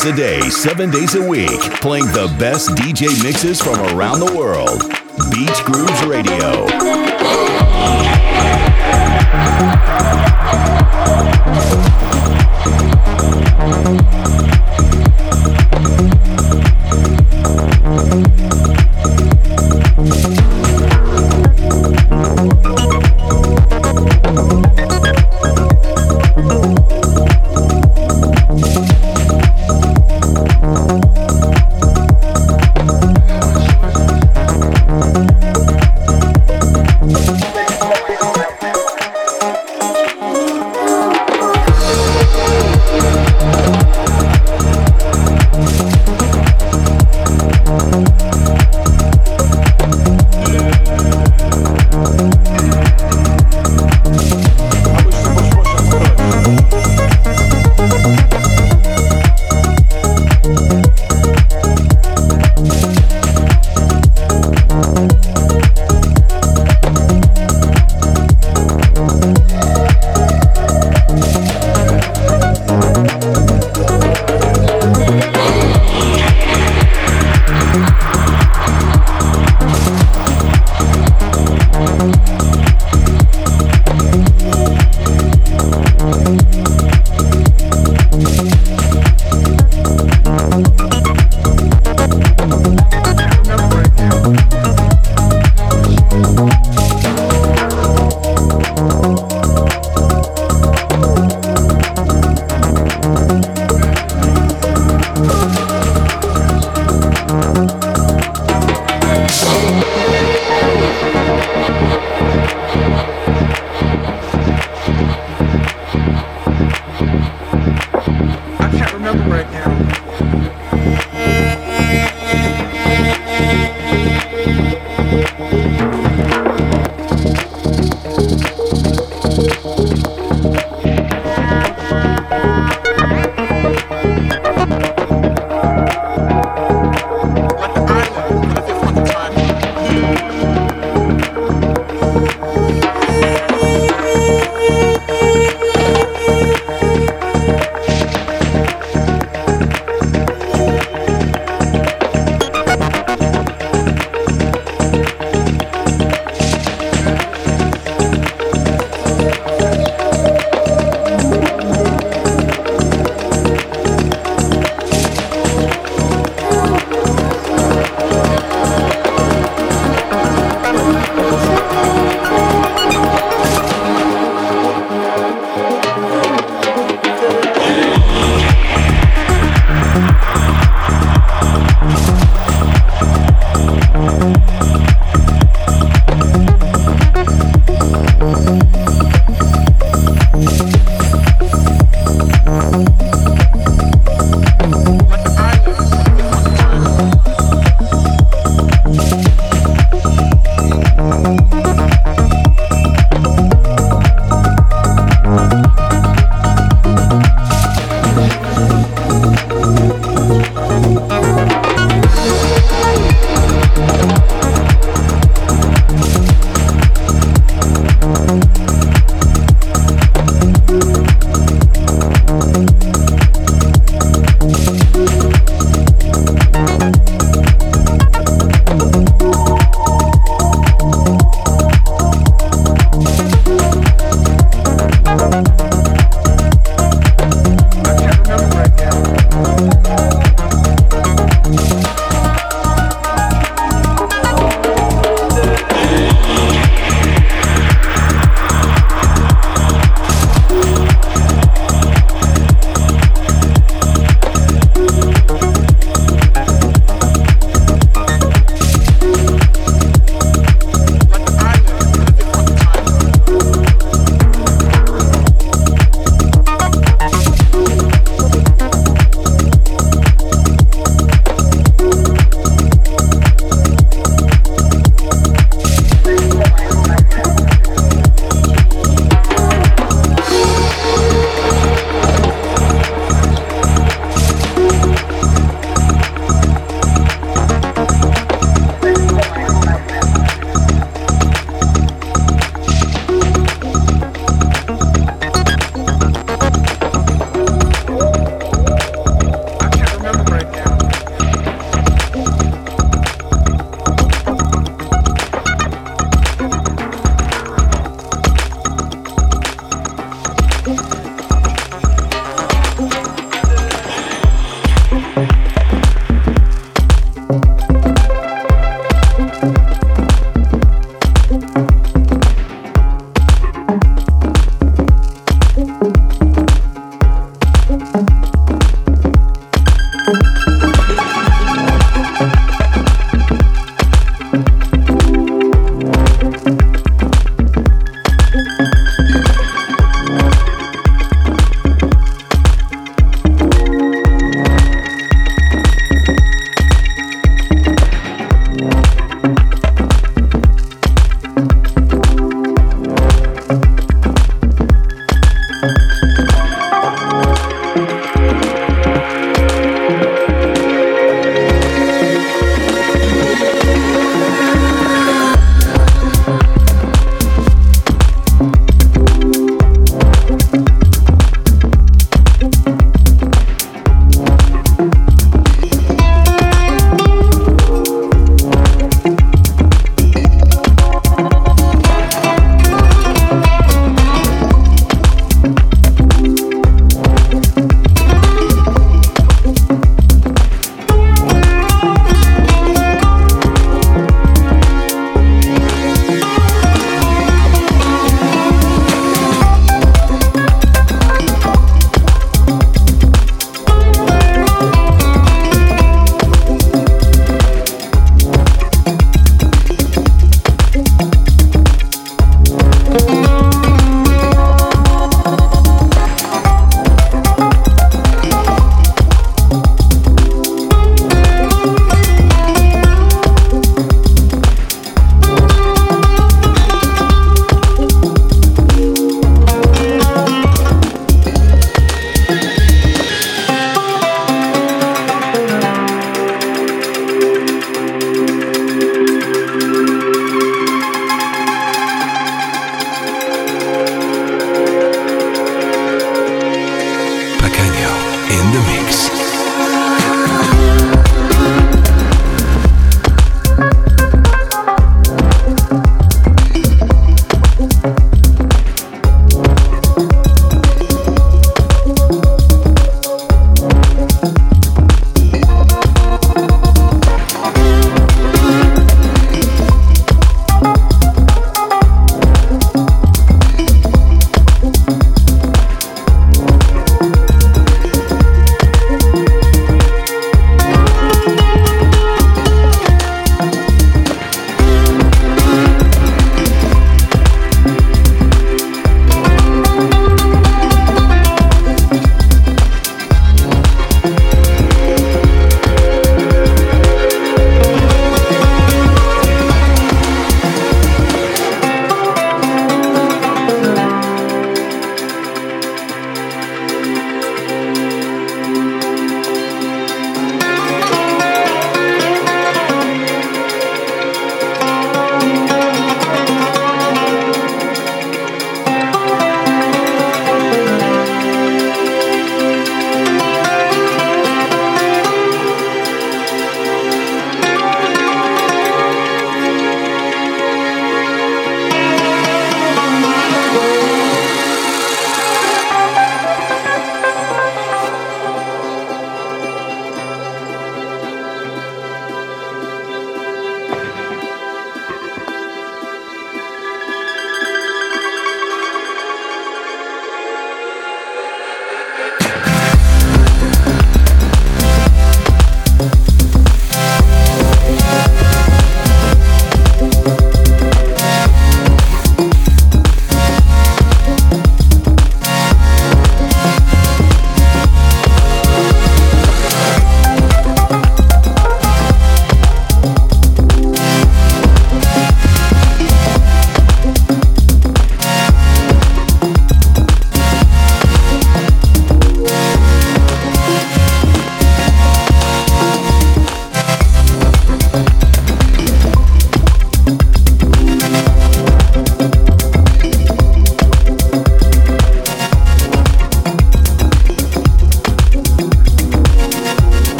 Hours a day, seven days a week, playing the best DJ mixes from around the world. Beach Grooves Radio.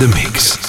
The mix.